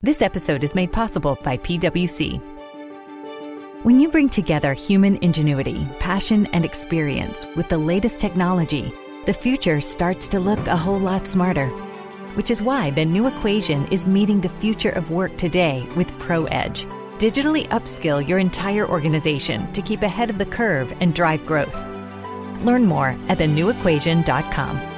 This episode is made possible by PWC. When you bring together human ingenuity, passion, and experience with the latest technology, the future starts to look a whole lot smarter. Which is why the new equation is meeting the future of work today with ProEdge. Digitally upskill your entire organization to keep ahead of the curve and drive growth. Learn more at thenewequation.com.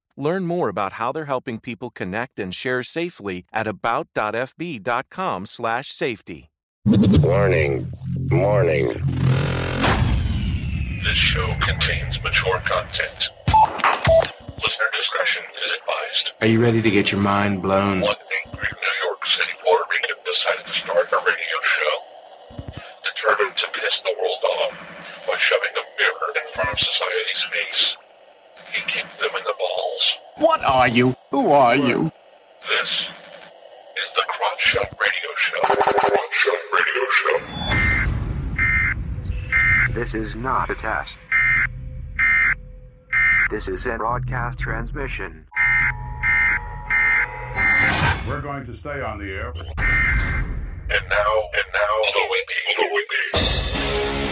Learn more about how they're helping people connect and share safely at about.fb.com/safety. Warning. Warning. This show contains mature content. Listener discretion is advised. Are you ready to get your mind blown? One angry New York City Puerto Rican decided to start a radio show. Determined to piss the world off by shoving a mirror in front of society's face. He kicked them in the balls. What are you? Who are you? This is the Crotch Shot Radio Show. Crotch Shot Radio Show. This is not a test. This is a broadcast transmission. We're going to stay on the air. And now, and now, Louie B. Louie B.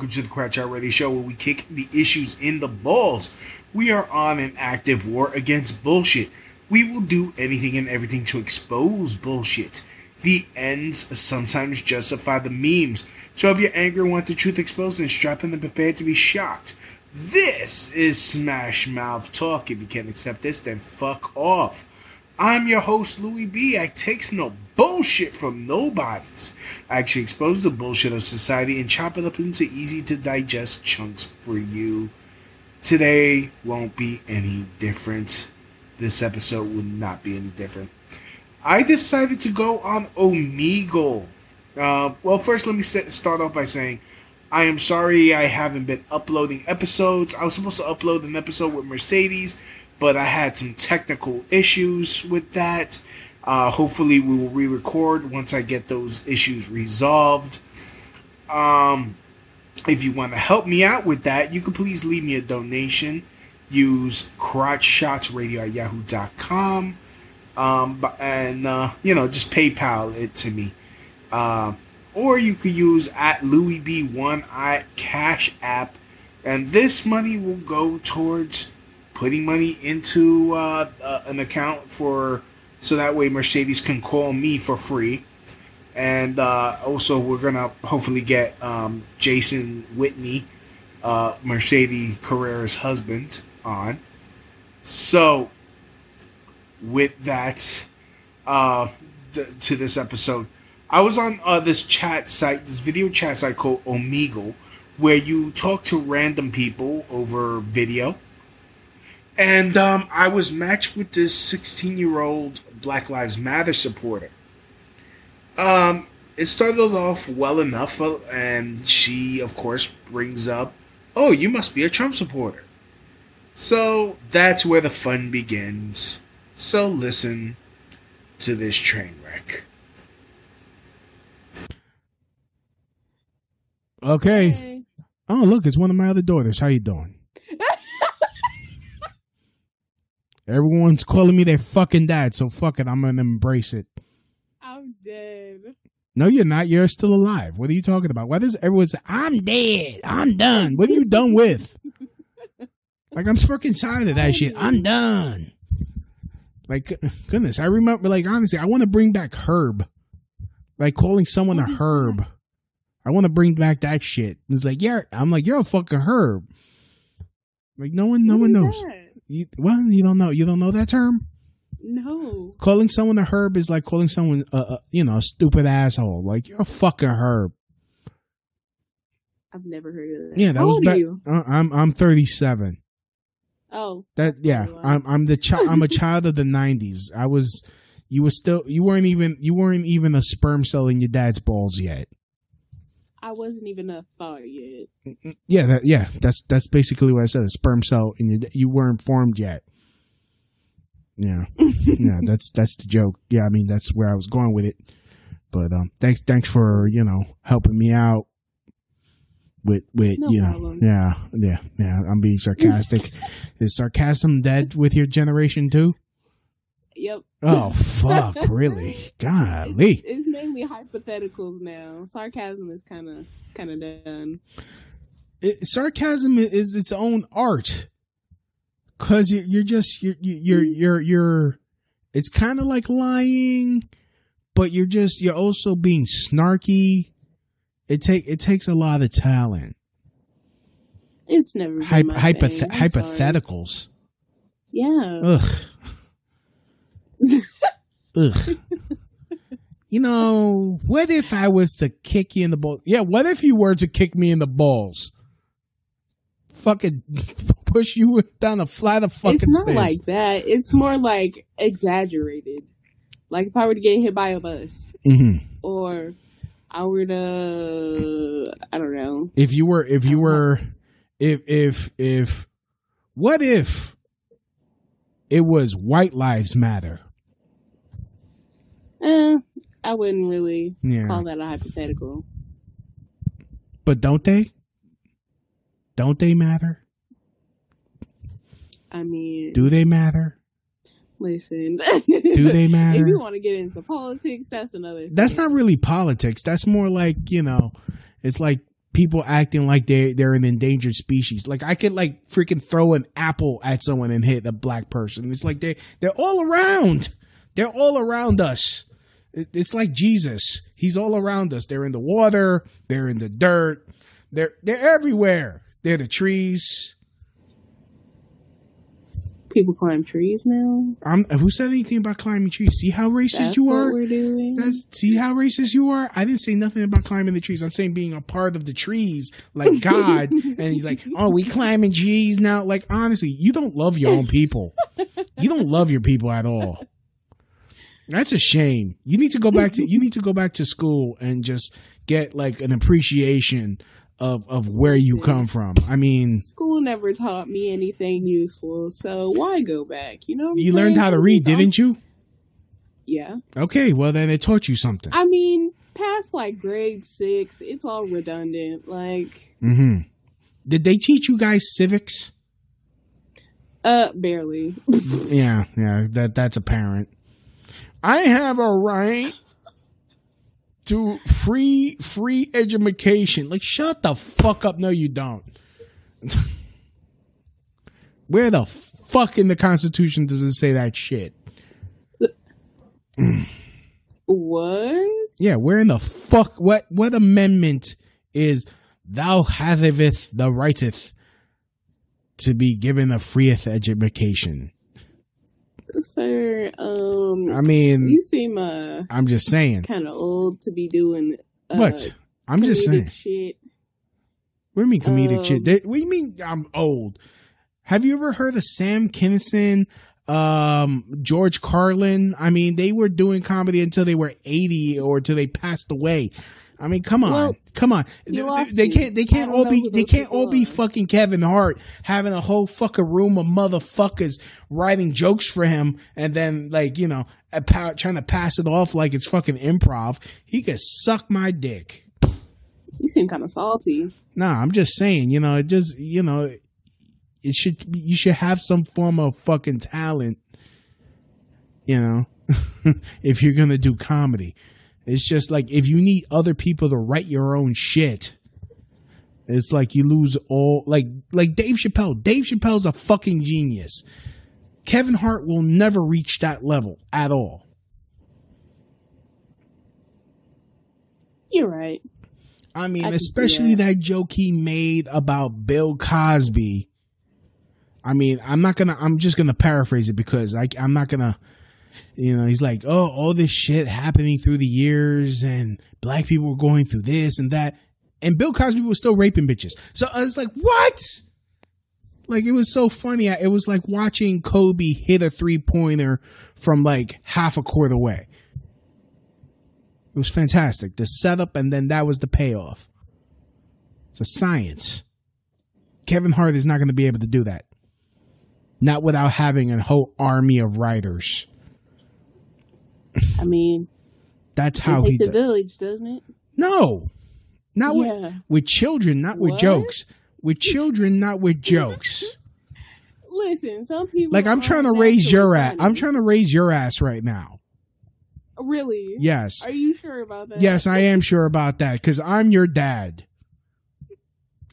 welcome to the Crotch Shot Radio Show where we kick the issues in the balls. We are on an active war against bullshit. We will do anything and everything to expose bullshit. The ends sometimes justify the memes. So if your anger want the truth exposed, then strap in and prepare to be shocked. This is Smash Mouth Talk. If you can't accept this, then fuck off. I'm your host, Louie B. I takes no bullshit from nobodies. I actually expose the bullshit of society and chop it up into easy to digest chunks for you. Today won't be any different. This episode will not be any different. I decided to go on Omegle. Uh, well, first, let me start off by saying I am sorry I haven't been uploading episodes. I was supposed to upload an episode with Mercedes, but I had some technical issues with that. Uh, hopefully, we will re record once I get those issues resolved. Um, if you want to help me out with that, you can please leave me a donation. Use crotchshotsradio at yahoo.com. Um, and, uh, you know, just PayPal it to me. Uh, or you could use at Louis B1 at Cash App. And this money will go towards putting money into uh, uh, an account for so that way Mercedes can call me for free. And uh, also, we're gonna hopefully get um, Jason Whitney, uh, Mercedes Carrera's husband, on. So, with that, uh, th- to this episode, I was on uh, this chat site, this video chat site called Omegle, where you talk to random people over video. And um, I was matched with this 16 year old Black Lives Matter supporter. Um, it started off well enough, uh, and she, of course, brings up, Oh, you must be a Trump supporter. So that's where the fun begins. So listen to this train wreck. Okay. Oh, look, it's one of my other daughters. How you doing? Everyone's calling me their fucking dad, so fuck it. I'm gonna embrace it. I'm dead. No, you're not. You're still alive. What are you talking about? Why does everyone say, I'm dead. I'm done. What are you done with? Like, I'm fucking tired of that shit. I'm done. Like, goodness, I remember, like, honestly, I want to bring back Herb. Like, calling someone a Herb. I want to bring back that shit. It's like, yeah, I'm like, you're a fucking Herb. Like, no one, no What one knows. that? You, well, you don't know. You don't know that term? No. Calling someone a herb is like calling someone, a, a, you know, a stupid asshole. Like you're a fucking herb. I've never heard of that. Yeah, that How was old back. are you? Uh, I'm I'm 37. Oh, That yeah, Oh. I'm I'm the child. I'm a child of the 90s. I was. You were still. You weren't even. You weren't even a sperm cell in your dad's balls yet. I wasn't even a thought yet. Yeah, that, yeah. That's that's basically what I said. A sperm cell and your. You weren't formed yet. Yeah, yeah. That's that's the joke. Yeah, I mean that's where I was going with it. But um, thanks thanks for you know helping me out with with No you know problem. yeah yeah yeah. I'm being sarcastic. Is sarcasm dead with your generation too? Yep. Oh fuck! really? Golly. It's mainly hypotheticals now. Sarcasm is kind of kind of done. it, sarcasm is its own art because you're, you're just you're you're you're you're it's kind of like lying but you're just you're also being snarky it take it takes a lot of talent It's never Hy- my hypothe- thing. I'm sorry. hypotheticals Yeah. ugh ugh. You know what if i was to kick you in the balls? Yeah what if you were to kick me in the balls? Fucking push you down the flat of fucking it's not stairs. like that. It's more like exaggerated. Like if I were to get hit by a bus, hmm or I were to, I don't know. if you were if you were if if if what if it was white lives matter Eh, I wouldn't really Yeah. call that a hypothetical. but don't they don't they matter I mean, do they matter listen. Do they matter? If you want to get into politics, that's another. that's thing. not really politics that's more like you know it's like people acting like they they're an endangered species like i could like freaking throw an apple at someone and hit a black person it's like they they're all around they're all around us it's like jesus he's all around us they're in the water they're in the dirt they're they're everywhere they're the trees People climb trees now. I'm, who said anything about climbing trees see how racist That's you what are we're doing. That's see how racist you are. I didn't say nothing about climbing the trees. I'm saying being a part of the trees, like God. and he's like, "Oh, we climbing trees now." Like honestly, you don't love your own people. You don't love your people at all. That's a shame. You need to go back to you need to go back to school and just get like an appreciation of of where you come from. I mean, School never taught me anything useful, so why go back? You know, you learned how to read, didn't you? Yeah. Okay, well then it taught you something. I mean, past like grade six, it's all redundant. Like, hmm Did they teach you guys civics? uh, barely. Yeah, yeah, that that's apparent. I have a right to free free education. Like shut the fuck up. No you don't. Where the fuck in the constitution does it say that shit? what? Yeah, where in the fuck what what amendment is thou haveth the righteth to be given a freeth education? Sir, um, I mean, you seem uh I'm just saying. kind of old to be doing uh, What? I'm just saying. comedic shit. What do you mean comedic Um, shit? They- what do you mean I'm old? Have you ever heard of Sam Kinison, um, George Carlin? I mean, they were doing comedy until they were 80 or until they passed away. I mean, come on, Well, come on. They, they can't. They can't all be. They can't all be are. fucking Kevin Hart having a whole fucking room of motherfuckers writing jokes for him, and then like you know, trying to pass it off like it's fucking improv. He could suck my dick. You seem kind of salty. Nah, I'm just saying, you know, it just, you know, it should you should have some form of fucking talent. You know, if you're gonna do comedy, it's just like if you need other people to write your own shit. It's like you lose all like like Dave Chappelle. Dave Chappelle's a fucking genius. Kevin Hart will never reach that level at all. You're right. I mean, I especially that. that joke he made about Bill Cosby. I mean, I'm not gonna. I'm just gonna paraphrase it because I, I'm not gonna. You know, he's like, oh, all this shit happening through the years, and black people were going through this and that, and Bill Cosby was still raping bitches. So I was like, what? Like it was so funny. It was like watching Kobe hit a three pointer from like half a court away. It was fantastic. The setup and then that was the payoff. It's a science. Kevin Hart is not going to be able to do that. Not without having a whole army of writers. I mean, That's how it he takes a does. village, doesn't it? No. Not Yeah. with with children, not with What? jokes. With children, not with jokes. Listen, some people like I'm trying to raise your ass. I'm trying to raise your ass right now. Really? Yes. Are you sure about that? Yes, I am sure about that because I'm your dad.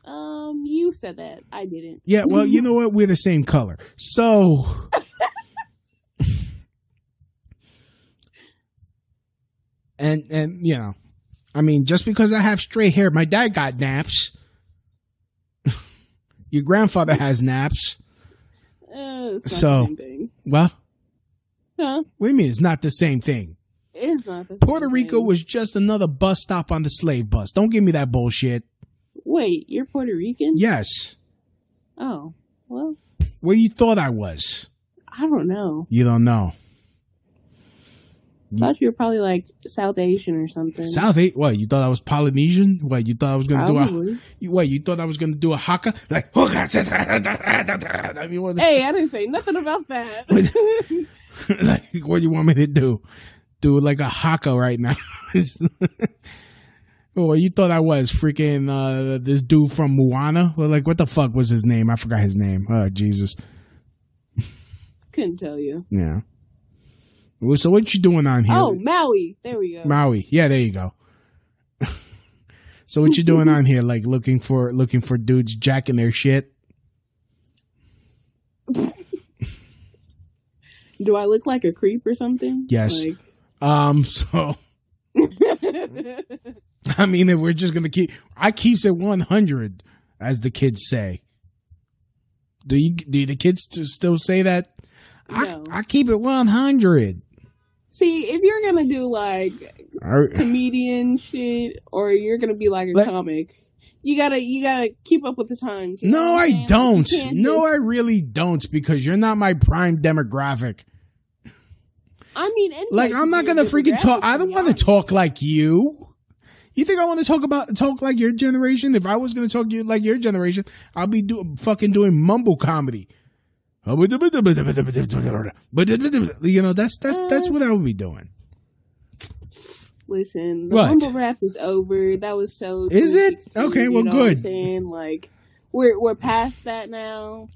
Um, you said that. I didn't. Yeah, well, you know what? We're the same color. So And and you know, I mean, just because I have straight hair, my dad got naps. Your grandfather has naps. Uh, So- the same thing. Well, Huh? what do you mean it's not the same thing? It's not the Puerto Rico thing. was just another bus stop on the slave bus. Don't give me that bullshit. Wait, you're Puerto Rican? Yes. Oh, well, Where you thought I was. I don't know. You don't know. Thought you were probably like South Asian or something. South eight. What you thought I was Polynesian? What you thought I was gonna do a? You, what you thought I was gonna do a haka? Like I mean, what, Hey, I didn't say nothing about that. like what do you want me to do? Do like a haka right now? oh, you thought I was freaking uh, this dude from Moana? Well, like what the fuck was his name? I forgot his name. Oh Jesus. Couldn't tell you. Yeah. So what you doing on here? Oh, Maui. There we go. Maui. Yeah, there you go. so what you doing on here? Like looking for looking for dudes jacking their shit? Do I look like a creep or something? Yes. Like, Um. So I mean, if we're just gonna keep, I keeps it one hundred, as the kids say. Do you? Do the kids still say that? No. I I keep it one hundred. See, if you're gonna do like comedian shit, or you're gonna be like a Let- comic, you gotta you gotta keep up with the times. No, saying? Don't. No, just- I really don't because you're not my prime demographic. I mean, Like I'm not gonna freaking talk. I don't want to talk like you. You think I want to talk about talk like your generation? If I was gonna talk you like your generation, I'll be doing fucking doing mumble comedy. But you know, that's that's that's what I would be doing. Listen, the What? mumble rap is over. That was so. Is it? Okay, well, you know what I'm good. saying like, we're we're past that now.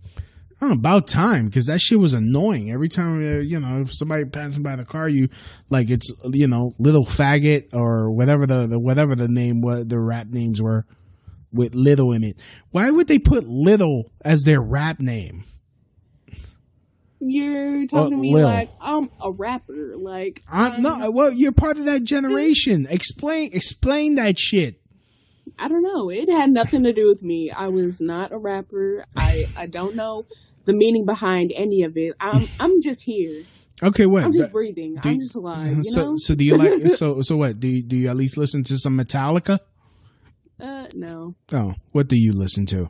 Oh, about time because that shit was annoying. Every time uh, you know if somebody passing by the car, you like it's you know little faggot or whatever the, the whatever the name what the rap names were with little in it. Why would they put little as their rap name? You're talking to me Lil. like I'm a rapper. Like uh, um, I'm not. Well, you're part of that generation. Explain explain that shit. I don't know. It had nothing to do with me. I was not a rapper. I I don't know the meaning behind any of it. I'm I'm just here. Okay, what? I'm just Th- breathing. do I'm just alive. Uh-huh. You so know. so do you like so so what? Do you, do you at least listen to some Metallica? Uh, no. Oh, what do you listen to?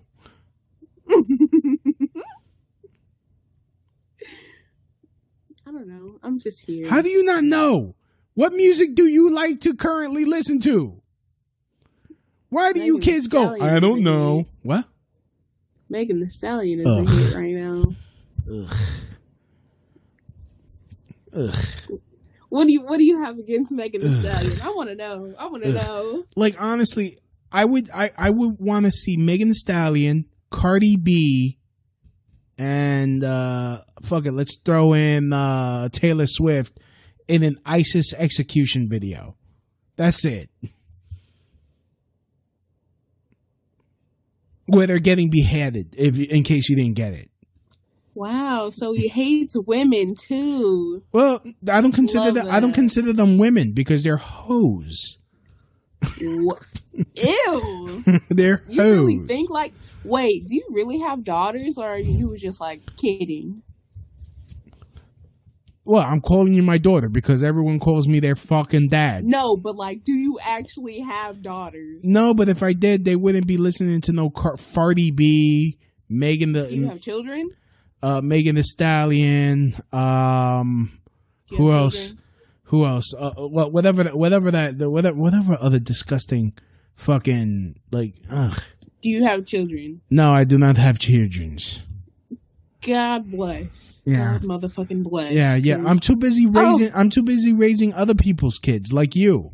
I don't know. I'm just here. How do you not know? What music do you like to currently listen to? Why do you Megan Thee kids go? I don't know. hit. What? Megan Thee Stallion is Ugh. a hit right now. Ugh. Ugh. What do you What do you have against Megan Thee Stallion? I want to know. I want to know. Like honestly, I would I, I would want to see Megan Thee Stallion, Cardi B, and uh, fuck it, let's throw in uh, Taylor Swift in an ISIS execution video. That's it. Where they're getting beheaded, if in case you didn't get it. Wow, so he hates women too. Well, I don't consider that. I don't consider them women because they're hoes. Ew. they're You hoes. really think like wait, do you really have daughters or are you just like kidding? well, I'm calling you my daughter because everyone calls me their fucking dad. No, but like do you actually have daughters? No, but if I did, they wouldn't be listening to no car- Farty B, Megan the. Do you have children? uh, Megan Thee Stallion. Um, who else? children? Who else? Uh, uh, what whatever that whatever that the, whatever whatever other disgusting fucking like. Ugh. Do you have children? No, I do not have childrens. God bless. Yeah. God motherfucking bless. Yeah, yeah. 'cause- I'm too busy Oh. raising. I'm too busy raising other people's kids like you.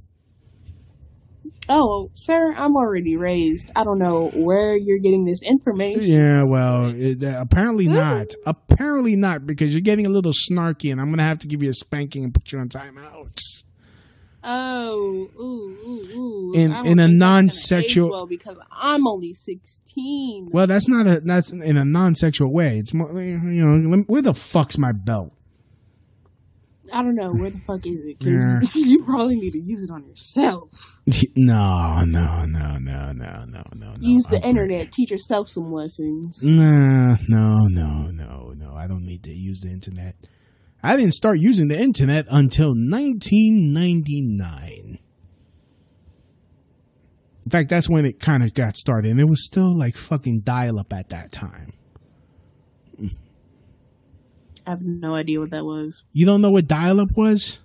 Oh, sir, I'm already raised. I don't know where you're getting this information. Yeah, well, it, uh, apparently not. Apparently not because you're getting a little snarky, and I'm gonna have to give you a spanking and put you on timeout. Oh, ooh, ooh, ooh. In- in a think that's gonna non-sexual- well because I'm only sixteen. Well, that's not a that's in a non-sexual way. It's more you know where the fuck's my belt? I don't know where the fuck is it because you probably need to use it on yourself. No, no, no, no, no, no, no, use the I'm internet. Teach yourself some lessons. Nah, no, no, no, no. I don't need to use the internet. I didn't start using the internet until 1999. In fact, that's when it kind of got started, and it was still like fucking dial-up at that time. I have no idea what that was. You don't know what dial-up was?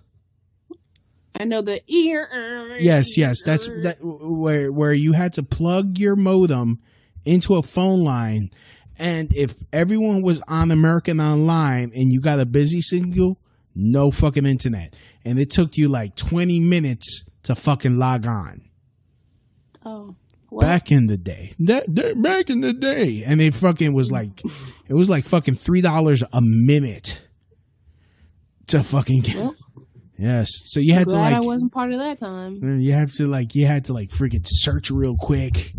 I know the ear. Yes, yes, that's that where where you had to plug your modem into a phone line, and if everyone was on American Online and you got a busy signal, no fucking internet, and it took you like twenty minutes to fucking log on. Oh, what? Back in the day, that, that back in the day, and it fucking was like, it was like fucking three dollars a minute to fucking get. Well, Yes, so you had to like I wasn't part of that time. You have to like you had to like freaking search real quick.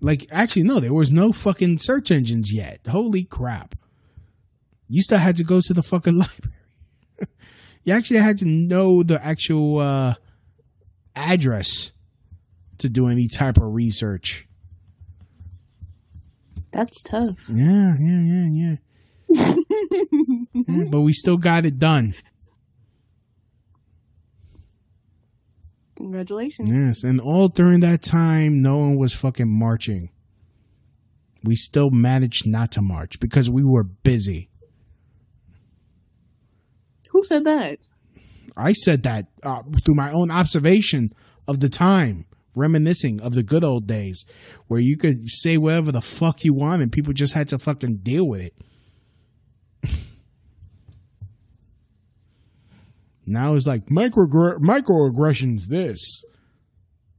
Like actually no, there was no fucking search engines yet. Holy crap. You still had to go to the fucking library. you actually had to know the actual uh address to do any type of research. That's tough. Yeah, yeah, yeah, yeah. yeah but we still got it done. Congratulations. Yes, and all during that time, no one was fucking marching. We still managed not to march because we were busy. Who said that? I said that uh, through my own observation of the time, reminiscing of the good old days where you could say whatever the fuck you want and people just had to fucking deal with it. Now it's like micro microaggressions this,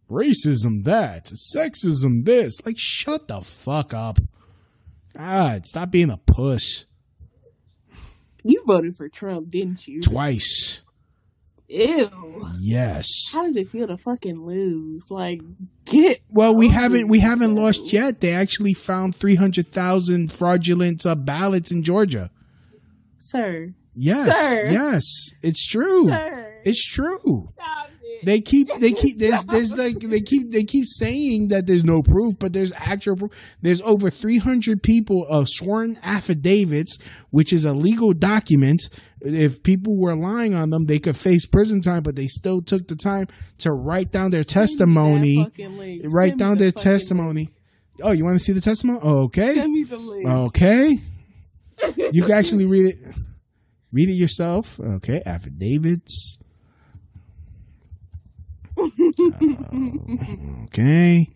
racism that, sexism this. Like shut the fuck up. God, stop being a puss. You voted for Trump, didn't you? Twice. Ew. Yes. How does it feel to fucking lose? Like, get. Well, we haven't we haven't lost yet. They actually found three hundred thousand fraudulent uh, ballots in Georgia. Sir. Yes, Sir. yes, it's true. Sir. It's true. It. They keep they keep there's there's like they keep they keep saying that there's no proof, but there's actual proof. There's over three hundred people of sworn affidavits, which is a legal document. If people were lying on them, they could face prison time, but they still took the time to write down their testimony. Write down the their testimony. Oh, you want to see the testimony? Okay. Send me the link. Okay. You can actually read it. Read it yourself. Okay. Affidavits. Uh, okay.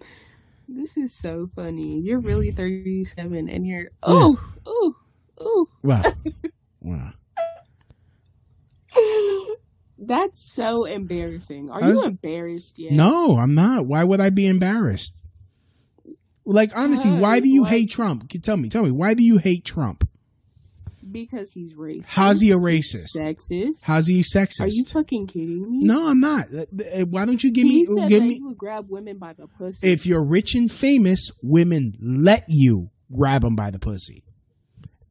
This is so funny. You're really 37 and you're. Oh, oh, oh. Wow. Wow. That's so embarrassing. Are was- you embarrassed yet? No, I'm not. Why would I be embarrassed? Like honestly, why do you hate Trump? Tell me, tell me, why do you hate Trump? Because he's racist. How's he a racist? Sexist. How's he sexist? Are you fucking kidding me? no, I'm not. Uh, Why don't you give he me said give that me he would grab women by the pussy. if you're rich and famous, women let you grab them by the pussy.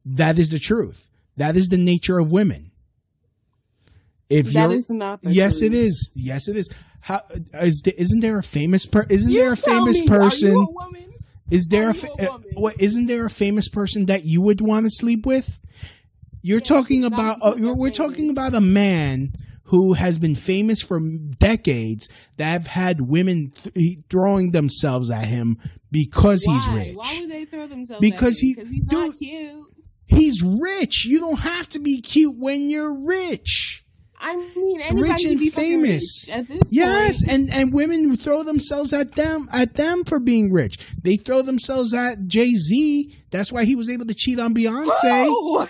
That is the truth. That is the nature of women. If That you're, is not the yes, truth. it is. Yes, it is. How is there, isn't there a famous per? Isn't You there a famous me, person? Are you a woman? Is there a, Are fa- you a uh, what? Isn't there a famous person that you would want to sleep with? You're talking about. Uh, you're, we're talking about a man who has been famous for decades that have had women th- throwing themselves at him because he's rich. Why would they throw themselves? Because he- he's dude, not cute. He's rich. You don't have to be cute when you're rich. I mean, Rich and famous. rich at this Yes, point. and and women throw themselves at them at them for being rich. They throw themselves at Jay Z. That's why he was able to cheat on Beyonce.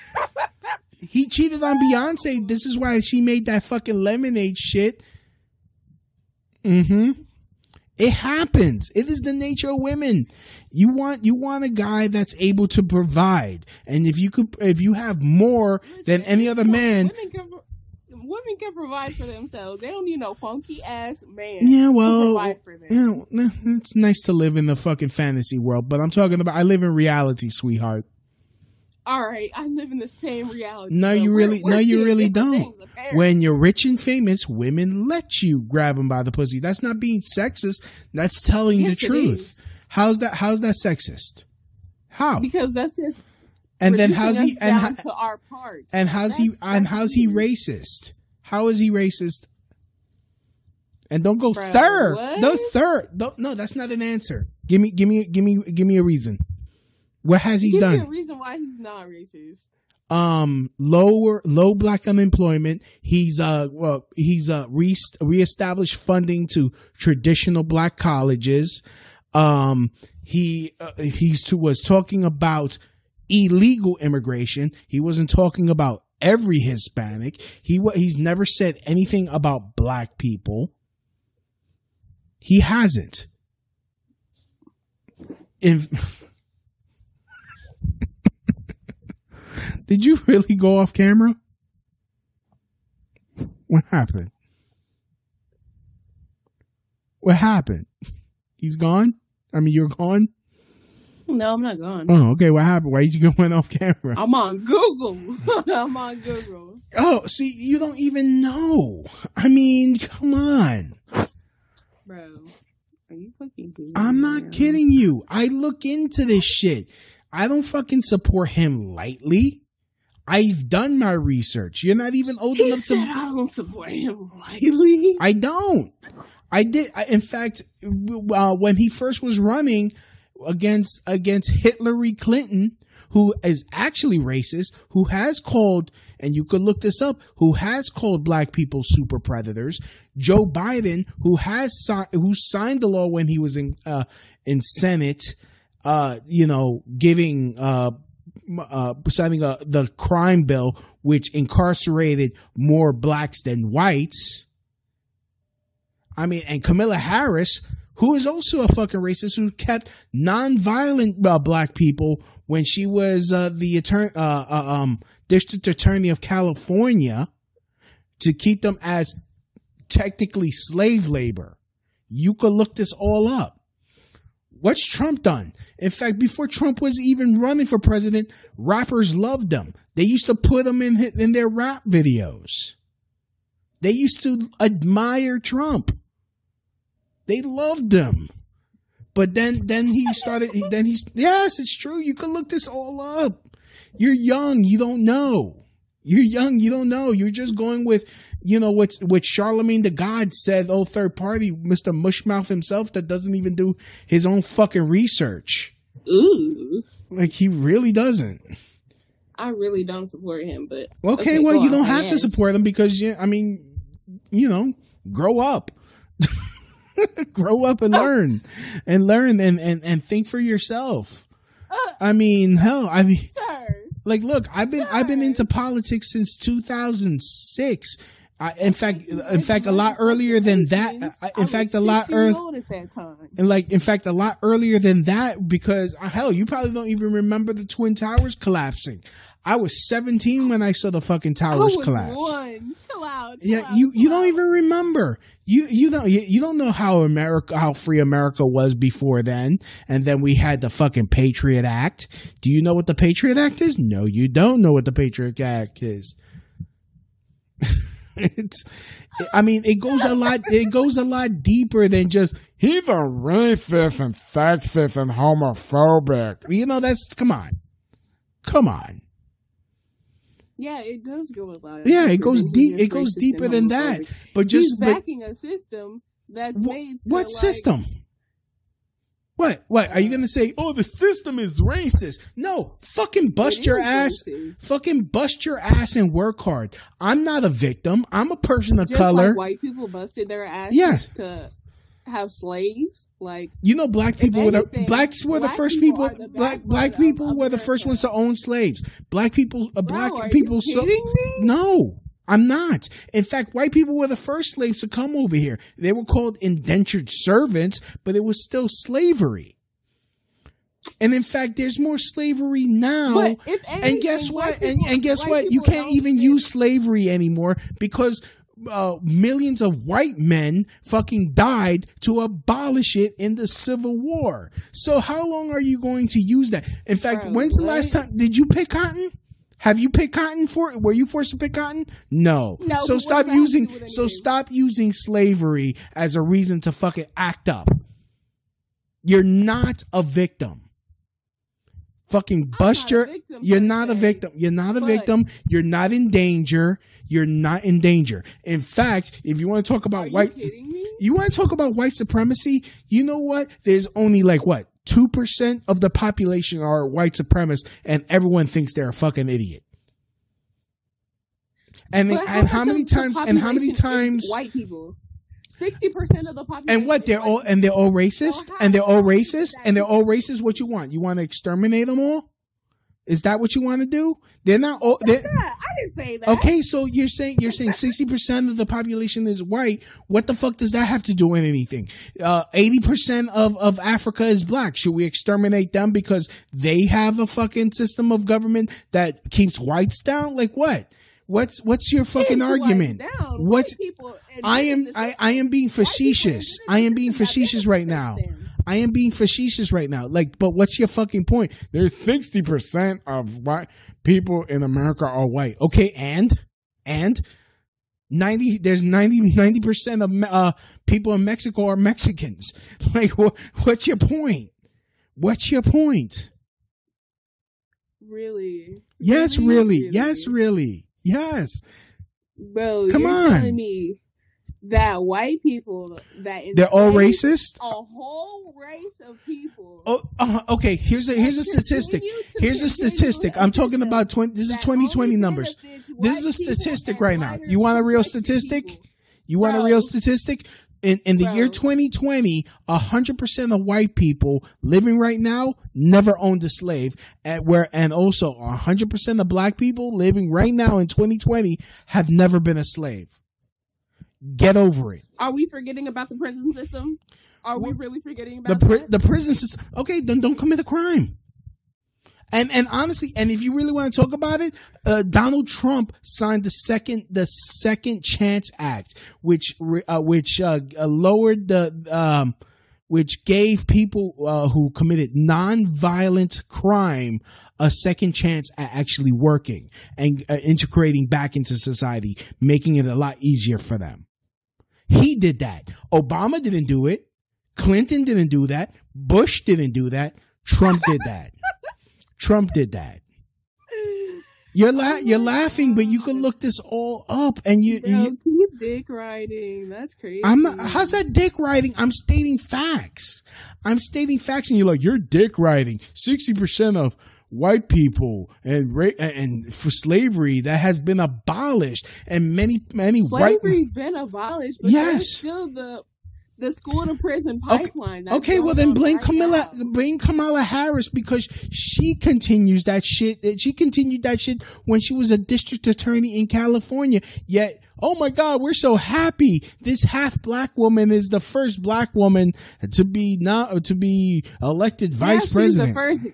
He cheated on Beyonce. This is why she made that fucking lemonade shit. Mm-hmm. It happens. It is the nature of women. You want you want a guy that's able to provide, and if you could, if you have more than any other man, Women can, women can provide for themselves. They don't need no funky ass man. yeah, to well, provide for them. yeah, it's nice to live in the fucking fantasy world, but I'm talking about I live in reality, sweetheart. All right, I live in the same reality. No, you we're- really, we're no, you really don't. things. When you're rich and famous, women let you grab them by the pussy. That's not being sexist. That's telling Yes, the truth. is. How's that? How's that sexist? How? because that's just And then how's he? And down how, to our parts. and how's he? That's- And how's he racist? How is he racist? And don't go Bro, third. what? No third. Don't, no, that's not an answer. Give me, give me, give me, give me a reason. What has he Give done? me a reason why he's not racist. um lower low black unemployment he's uh well he's uh re- reestablished funding to traditional black colleges um he uh, he's to, was talking about illegal immigration he wasn't talking about every hispanic he he's never said anything about black people he hasn't in Did you really go off camera? What happened? What happened? He's gone? I mean, you're gone? No, I'm not gone. Oh, okay. What happened? Why did you go went off camera? I'm on Google. I'm on Google. Oh, see, you don't even know. I mean, come on. Bro, are you fucking kidding I'm not now? kidding you. I look into this shit. I don't fucking support him lightly. I've done my research. You're not even old He enough said to. I don't support him lightly. I don't. I did. I, in fact, uh, when he first was running against against Hillary Clinton, who is actually racist, who has called, and you could look this up, who has called black people super predators. Joe Biden, who has si- who signed the law when he was in uh, in Senate, uh, you know, giving uh, uh, signing a, the crime bill, which incarcerated more blacks than whites. I mean, and Camilla Harris, who is also a fucking racist, who kept nonviolent uh, black people when she was uh, the attorney, uh, uh, um, district attorney of California, to keep them as technically slave labor. You could look this all up. What's Trump done? In fact, before Trump was even running for president, rappers loved him. They used to put him in in their rap videos. They used to admire Trump. They loved him. But then then he started then he's yes, it's true. You can look this all up. You're young, you don't know. You're young, you don't know. You're just going with you know what's what Charlamagne tha God said, oh third party, Mr. Mushmouth himself that doesn't even do his own fucking research. Ooh. Like he really doesn't. I really don't support him, but Okay, go well you on, don't have to support them because you I mean, you know, grow up. grow up and learn. And learn and, and, and think for yourself. I mean, hell, I mean Sir, like look, I've been I've been into politics since 2006. I, in fact, in fact, a lot earlier than that. In fact, a lot earlier. earlier at that time. And like, in fact, a lot earlier than that, because uh, hell, you probably don't even remember the Twin Towers collapsing. I was 17 when I saw the fucking towers collapse. one. Chill out. chill Yeah, out, you you don't out. even remember. You you don't you, you don't know how America how free America was before then, and then we had the fucking Patriot Act. Do you know what the Patriot Act is? No, you don't know what the Patriot Act is. it's I mean, it goes a lot it goes a lot deeper than just he's a racist and sexist and homophobic. You know, that's come on. Come on. Yeah, it does go a lot. Yeah, it goes deep it goes deeper than that. But just He's but, backing a system that's Wh- made. What like, system? What? What? Are you gonna say? Oh, the system is racist? No, fucking bust your ass. racist. Fucking bust your ass and work hard. I'm not a victim. I'm a person of Just color. like white people busted their ass Yes. to have slaves. Like you know, black people were the blacks were the first people people. the black black people of were the first ones to own slaves. Black people. Uh, black Bro, people. so no. I'm not. In fact, white people were the first slaves to come over here. They were called indentured servants, but it was still slavery. And in fact, there's more slavery now. If and guess what? and, and guess what? You can't even use slavery anymore because uh, millions of white men fucking died to abolish it in the Civil War. So how long are you going to use that? In fact, Bro, when's the last time did you pick cotton? Have you picked cotton for? Were you forced to pick cotton? No. No, so stop does that have to using. So stop using slavery as a reason to fucking act up. You're not a victim. Fucking bust your. victim, You're not a victim. You're not a but- victim. You're not in danger. You're not in danger. In fact, if you want to talk about you white, kidding you want to talk about white supremacy? You know what? There's only like what two percent of the population are white supremacists, and everyone thinks they're a fucking idiot. And and how many times and how many times white people? Sixty percent of the population. and what they're all and they're all racist and they're all racist and they're all racist. What you want? You want to exterminate them all? Is that what you want to do? They're not all. They're, I didn't say that. Okay, so you're saying you're saying sixty percent of the population is white. What the fuck does that have to do with anything? Uh, Eighty percent of of Africa is black. Should we exterminate them because they have a fucking system of government that keeps whites down? Like what? What's what's your fucking whites argument? down. What's people I am I, I am being facetious. I am being facetious right now. I am being facetious right now. Like, but what's your fucking point? There's sixty percent of white people in America are white. Okay, and and ninety there's 90 percent of uh, people in Mexico are Mexicans. Like, what, what's your point? What's your point? Really? Yes, really. Yes, really. Yes. Bro, Come you're on. telling me that white people that They're all racist. A whole race of people. Oh, uh, okay. Here's a here's a statistic. Here's a statistic. I'm talking about twenty. This is 2020 numbers. This is a statistic right now. You want a real statistic? people. You want a real statistic? In in the year Bro. 2020, hundred percent of white people living right now never owned a slave, and where and also hundred percent of black people living right now in 2020 have never been a slave. Get over it. Are we forgetting about the prison system? Are we really forgetting the about pri- the prison system. Okay, then don't commit a crime. And and honestly, and if you really want to talk about it, uh, Donald Trump signed the second the Second Chance Act, which uh, which uh, uh, lowered the um, which gave people uh, who committed non-violent crime a second chance at actually working and uh, integrating back into society, making it a lot easier for them. He did that. Obama didn't do it. Clinton didn't do that. Bush didn't do that. Trump did that. Trump did that. You're la- you're laughing, but you can look this all up, and you, Bro, you keep dick riding. That's crazy. I'm not. How's that dick riding? I'm stating facts. I'm stating facts, and you're like, you're dick riding. Sixty percent of white people and ra- and for slavery that has been abolished, and many many white. Slavery's been abolished, but Yes. still the the school to prison pipeline. that's Okay, well then blame right Kamala now. blame Kamala Harris because she continues that shit. She continued that shit when she was a district attorney in California. Yet, oh my God, we're so happy. This half black woman is the first black woman to be not to be elected Yeah, vice she's president. the first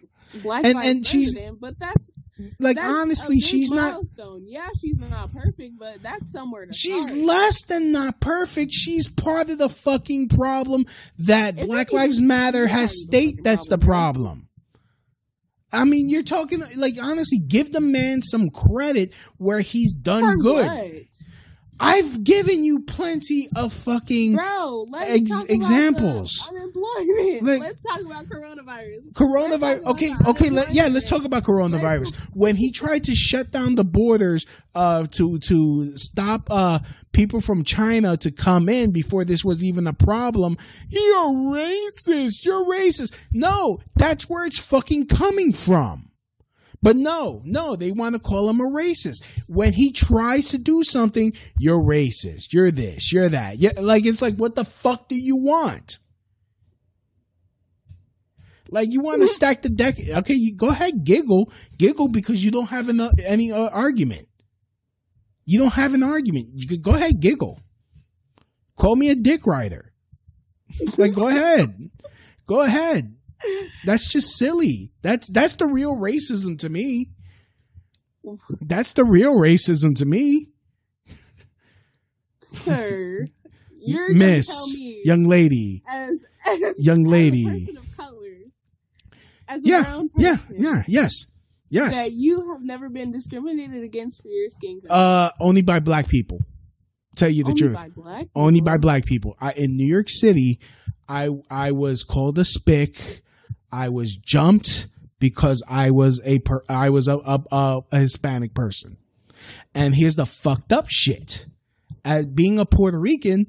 black And- vice and president, but that's Like That's honestly, she's not. Yeah, she's not perfect, but that's somewhere to She's start. less than not perfect. She's part of the fucking problem that If Black is- Lives Matter has the state that's the problem, problem. I mean, you're talking like honestly, give the man some credit where he's done For good. what? I've given you plenty of fucking Bro, Ex- examples. unemployment. Like- let's talk about coronavirus. coronavirus. Okay, okay, let, yeah, let's talk about coronavirus. When he tried to shut down the borders uh, to to stop uh, people from China to come in before this was even a problem, you're racist. You're racist. No, that's where it's fucking coming from. But no, no, they want to call him a racist. When he tries to do something, you're racist. You're this, you're that. Yeah, like it's like, what the fuck do you want? Like you want to stack the deck? Okay, you go ahead, giggle, giggle because you don't have an, any uh, argument. You don't have an argument. You could go ahead, giggle. Call me a dick rider. like go ahead, go ahead. That's just silly. That's that's the real racism to me. That's the real racism to me, Sir, you're Miss, tell me young lady. as, as young lady. a person of color, as a Yeah, brown yeah, person, yeah, yes, yes. that you have never been discriminated against for your skin color. Uh, only by black people. Tell you the Only truth. by black Only by black people. I, in New York City, I I was called a spick. I was jumped because I was a per, I was a, a, a, a Hispanic person. And here's the fucked up shit. As being a Puerto Rican,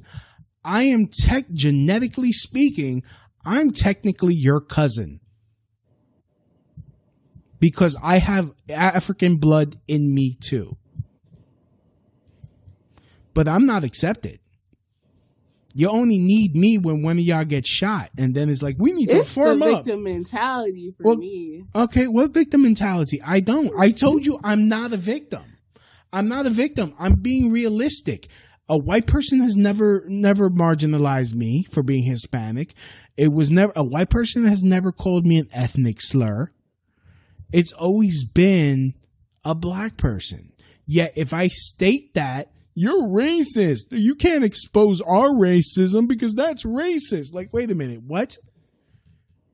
I am tech genetically speaking, I'm technically your cousin. Because I have African blood in me too. But I'm not accepted. You only need me when one of y'all gets shot, and then it's like we need to It's the form up. victim mentality for Well, me. Okay, what victim mentality? I don't. I told you I'm not a victim. I'm not a victim. I'm being realistic. A white person has never never marginalized me for being Hispanic. It was never a white person has never called me an ethnic slur. It's always been a black person. Yet if I state that you're racist, you can't expose our racism because that's racist. Like, wait a minute, what?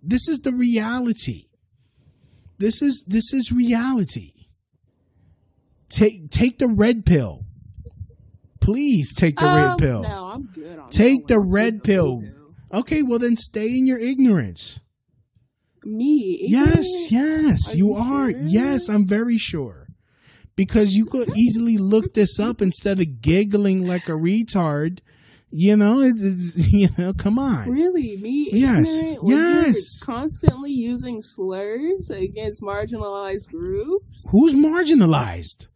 This is the reality. This is this is reality. Take take the red pill. Please take the red Um, pill. No, I'm good on Take the red pill. Okay, well then stay in your ignorance. Me? Yes, yes, Are you you are. sure? Yes, I'm very sure. Because you could easily look this up instead of giggling like a retard. You know, it's, it's you know, come on. Really, me? Yes, yes. Constantly using slurs against marginalized groups. Who's marginalized?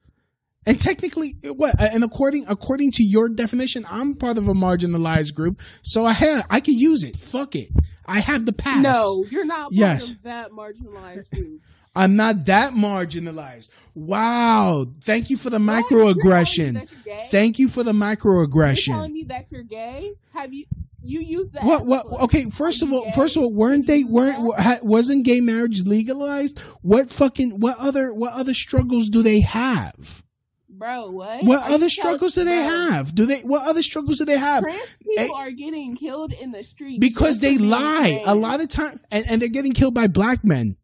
And technically, what? And according according to your definition, I'm part of a marginalized group, so I have I can use it. Fuck it, I have the pass. No, you're not part Yes. of that marginalized group. I'm not that marginalized. Wow. Thank you for the What? You're telling me microaggression. gay? Thank you for the microaggression. You're telling me that you're gay? Have you you used that? What what okay, first of all, gay? first of all, weren't they weren't that? wasn't gay marriage legalized? What fucking what other what other struggles do they have? Bro, what? What Are other struggles do they Bro, have? Do they what other struggles do they have? Trans people Eh, are getting killed in the streets because they lie a lot of time and, and they're getting killed by black men.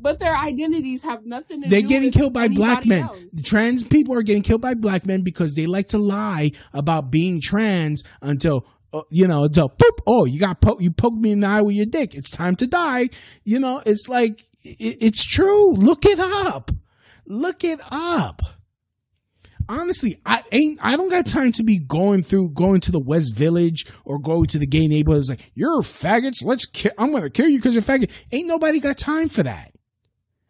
But their identities have nothing to do with that. They're getting killed by black men. else. Trans people are getting killed by black men because they like to lie about being trans until uh, you know until poop. Oh, you got po- you poked me in the eye with your dick. It's time to die. You know, it's like it, it's true. Look it up. Look it up. Honestly, I ain't. I don't got time to be going through going to the West Village or going to the gay neighborhoods. Like you're faggots. Let's. Ki- I'm gonna kill you because you're faggot. Ain't nobody got time for that.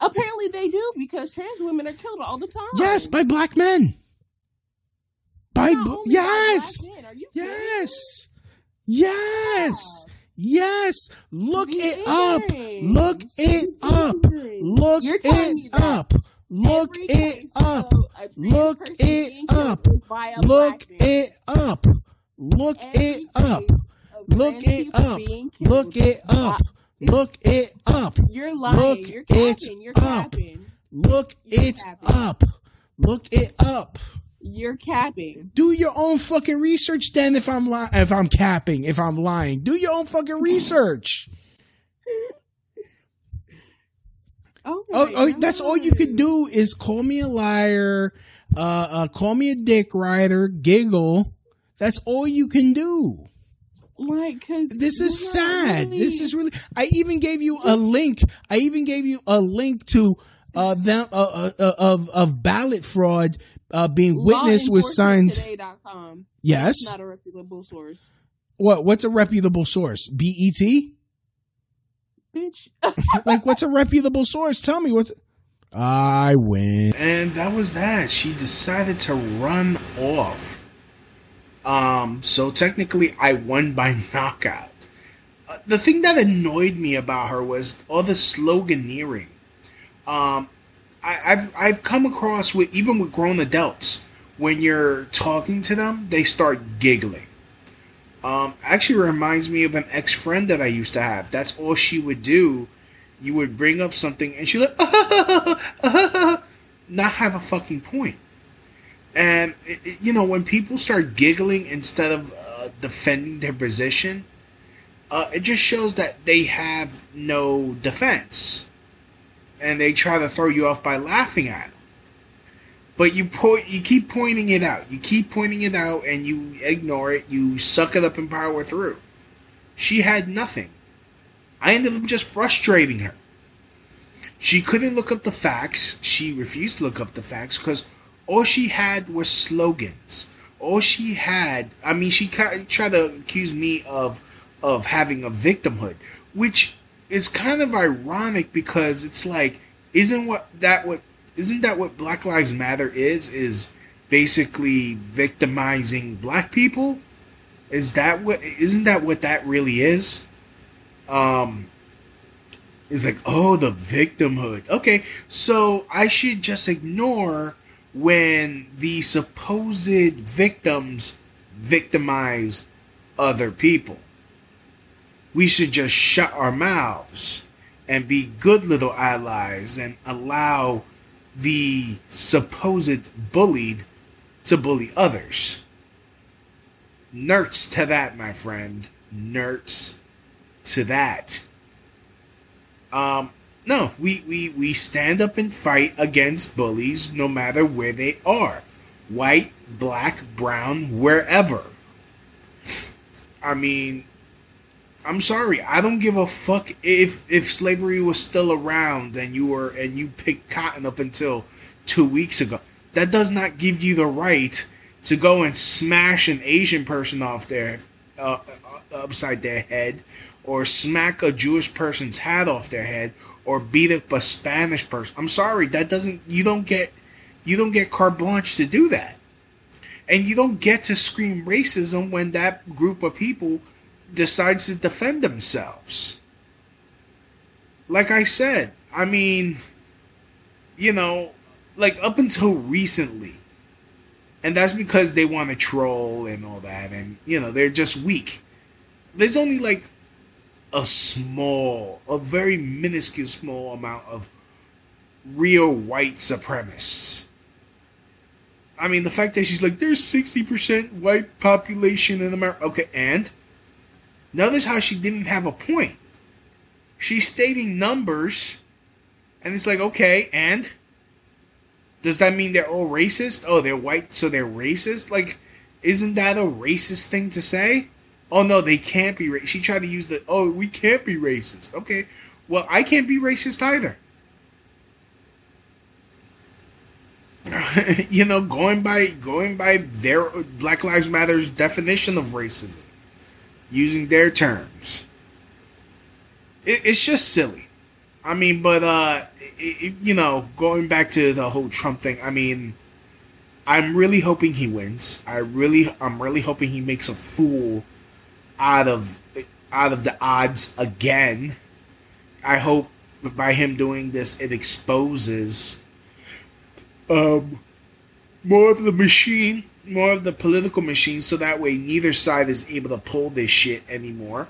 Apparently they do because trans women are killed all the time. Yes, by black men. By bl- by yes, black men. Are you kidding yes, yes, yes. Look it up. Look it up. Look You're telling me it up. Look it up. of a trans Look it up. by Look it up. Look it up. Look it up. Look it up. Look it up. You're lying. Look You're it capping. You're up. capping. Look it up. Look it up. You're capping. Do your own fucking research then if I'm lying if I'm capping, if I'm lying. Do your own fucking research. Oh, Oh, oh that's all you could do is call me a liar, uh, uh call me a dick rider, giggle. That's all you can do. Like, cause This is sad. really- This is really. I even gave you a link. I even gave you a link to uh them uh, uh, uh, of of ballot fraud uh being witnessed with signs. LawEnforcementToday.com. Yes. That's not a reputable source. What what's a reputable source? BET? Bitch. like what's a reputable source? Tell me what's. I win. And that was that. She decided to run off. Um, so technically, I won by knockout. Uh, the thing that annoyed me about her was all the sloganeering. Um, I, I've I've come across with even with grown adults when you're talking to them, they start giggling. Um, actually reminds me of an ex friend that I used to have. That's all she would do. You would bring up something and she like not have a fucking point. And you know when people start giggling instead of uh, defending their position, uh, it just shows that they have no defense, and they try to throw you off by laughing at them. But you point, you keep pointing it out. You keep pointing it out, and you ignore it. You suck it up and power through. She had nothing. I ended up just frustrating her. She couldn't look up the facts. She refused to look up the facts because all she had was slogans. All she had, I mean, she tried to accuse me of of having a victimhood, which is kind of ironic because it's like, isn't what that what isn't that what Black Lives Matter is? Is basically victimizing black people? Is that what? Isn't that what that really is? Um, is like, oh, the victimhood. Okay, so I should just ignore when the supposed victims victimize other people. We should just shut our mouths and be good little allies and allow the supposed bullied to bully others. Nerds to that, my friend. Nerds to that. Um, no, we, we, we stand up and fight against bullies no matter where they are. White, black, brown, wherever. I mean, I'm sorry, I don't give a fuck if if slavery was still around and you were and you picked cotton up until two weeks ago. That does not give you the right to go and smash an Asian person off their uh, uh, upside their head, or smack a Jewish person's hat off their head, or beat up a Spanish person. I'm sorry, that doesn't. You don't get. You don't get carte blanche to do that, and you don't get to scream racism when that group of people decides to defend themselves. Like I said, I mean, you know, like up until recently, and that's because they want to troll and all that, and you know, they're just weak. There's only like a small, a very minuscule small amount of real white supremacists. I mean, the fact that she's like, there's 60% white population in America. Okay, and? Notice how she didn't have a point. She's stating numbers, and it's like, okay, and? Does that mean they're all racist? Oh, they're white, so they're racist? Like, isn't that a racist thing to say? Oh, no, they can't be racist. She tried to use the, oh, we can't be racist. Okay, well, I can't be racist either. you know, going by going by their Black Lives Matter's definition of racism, using their terms. It, it's just silly. I mean, but uh, it, you know, going back to the whole Trump thing. I mean, I'm really hoping he wins. I really, I'm really hoping he makes a fool out of out of the odds again. I hope by him doing this, it exposes um, more of the machine, more of the political machine, so that way neither side is able to pull this shit anymore.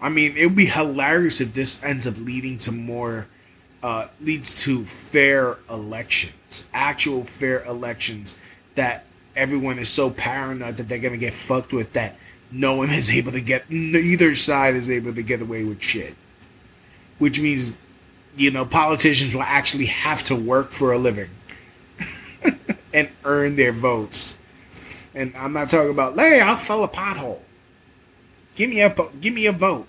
I mean, it would be hilarious if this ends up leading to more uh, leads to fair elections, actual fair elections that everyone is so paranoid that they're gonna get fucked with that no one is able to get neither side is able to get away with shit. Which means, you know, politicians will actually have to work for a living and earn their votes. And I'm not talking about, hey, I'll fill a pothole. Give me a give me a vote.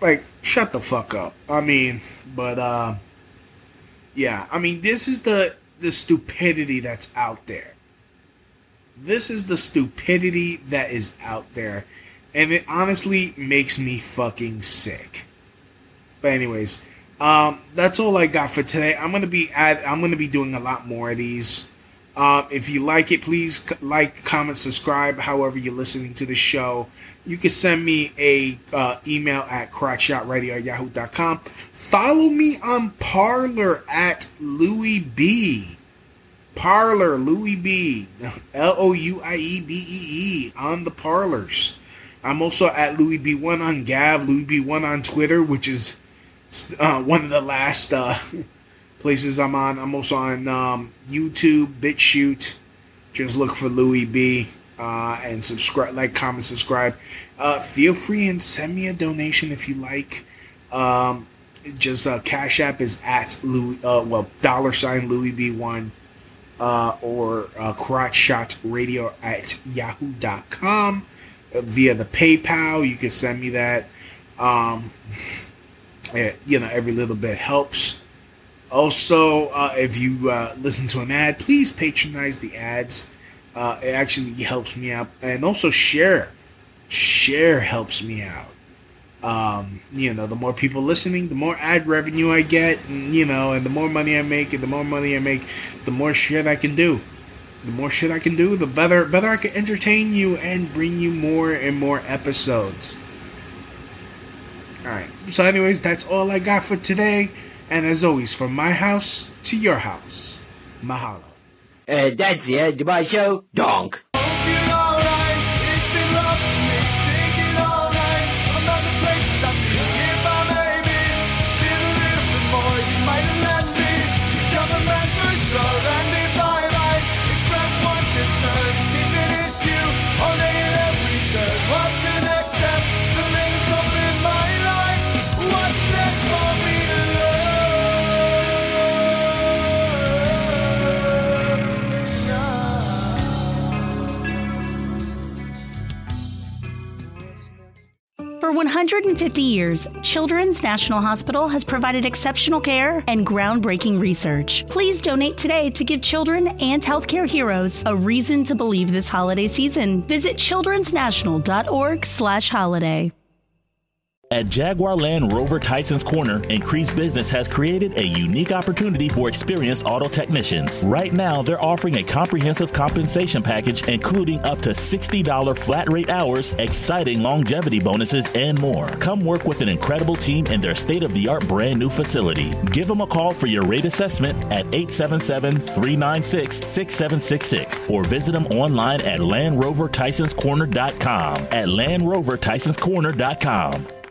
Like, shut the fuck up. I mean, but uh yeah, I mean this is the the stupidity that's out there. This is the stupidity that is out there. And it honestly makes me fucking sick. But anyways, um, that's all I got for today. I'm gonna be add, I'm gonna be doing a lot more of these. Um, if you like it, please like, comment, subscribe. However you're listening to the show, you can send me a uh, email at crotchshotradio. Follow me on Parler at Louie B. Parler Louie B. L O U I E B E E on the parlors. I'm also at Louie B1 on Gab, Louie B1 on Twitter, which is uh, one of the last uh, places I'm on. I'm also on um, YouTube, BitChute. Just look for Louie B uh, and subscribe, like, comment, subscribe. Uh, feel free and send me a donation if you like. Um, just uh, Cash App is at Louis, uh, well, dollar sign Louie B1 uh, or uh, crotch shot radio at yahoo.com uh, via the PayPal. You can send me that. Um, you know, every little bit helps. Also, uh, if you uh, listen to an ad, please patronize the ads. Uh, it actually helps me out, and also share. Share helps me out. Um, you know, the more people listening, the more ad revenue I get, and you know, and the more money I make, and the more money I make, the more shit I can do. The more shit I can do, the better, better I can entertain you and bring you more and more episodes. All right. So, anyways, that's all I got for today. And as always, from my house to your house, mahalo. Uh, that's the end of my show. Donk. 150 years, Children's National Hospital has provided exceptional care and groundbreaking research. Please donate today to give children and healthcare heroes a reason to believe this holiday season. Visit childrensnational.org/holiday. At Jaguar Land Rover Tyson's Corner, Increased Business has created a unique opportunity for experienced auto technicians. Right now, they're offering a comprehensive compensation package including up to $60 flat rate hours, exciting longevity bonuses, and more. Come work with an incredible team in their state of the art brand new facility. Give them a call for your rate assessment at 877 396 6766 or visit them online at LandRoverTysonsCorner.com. At LandRoverTysonsCorner.com.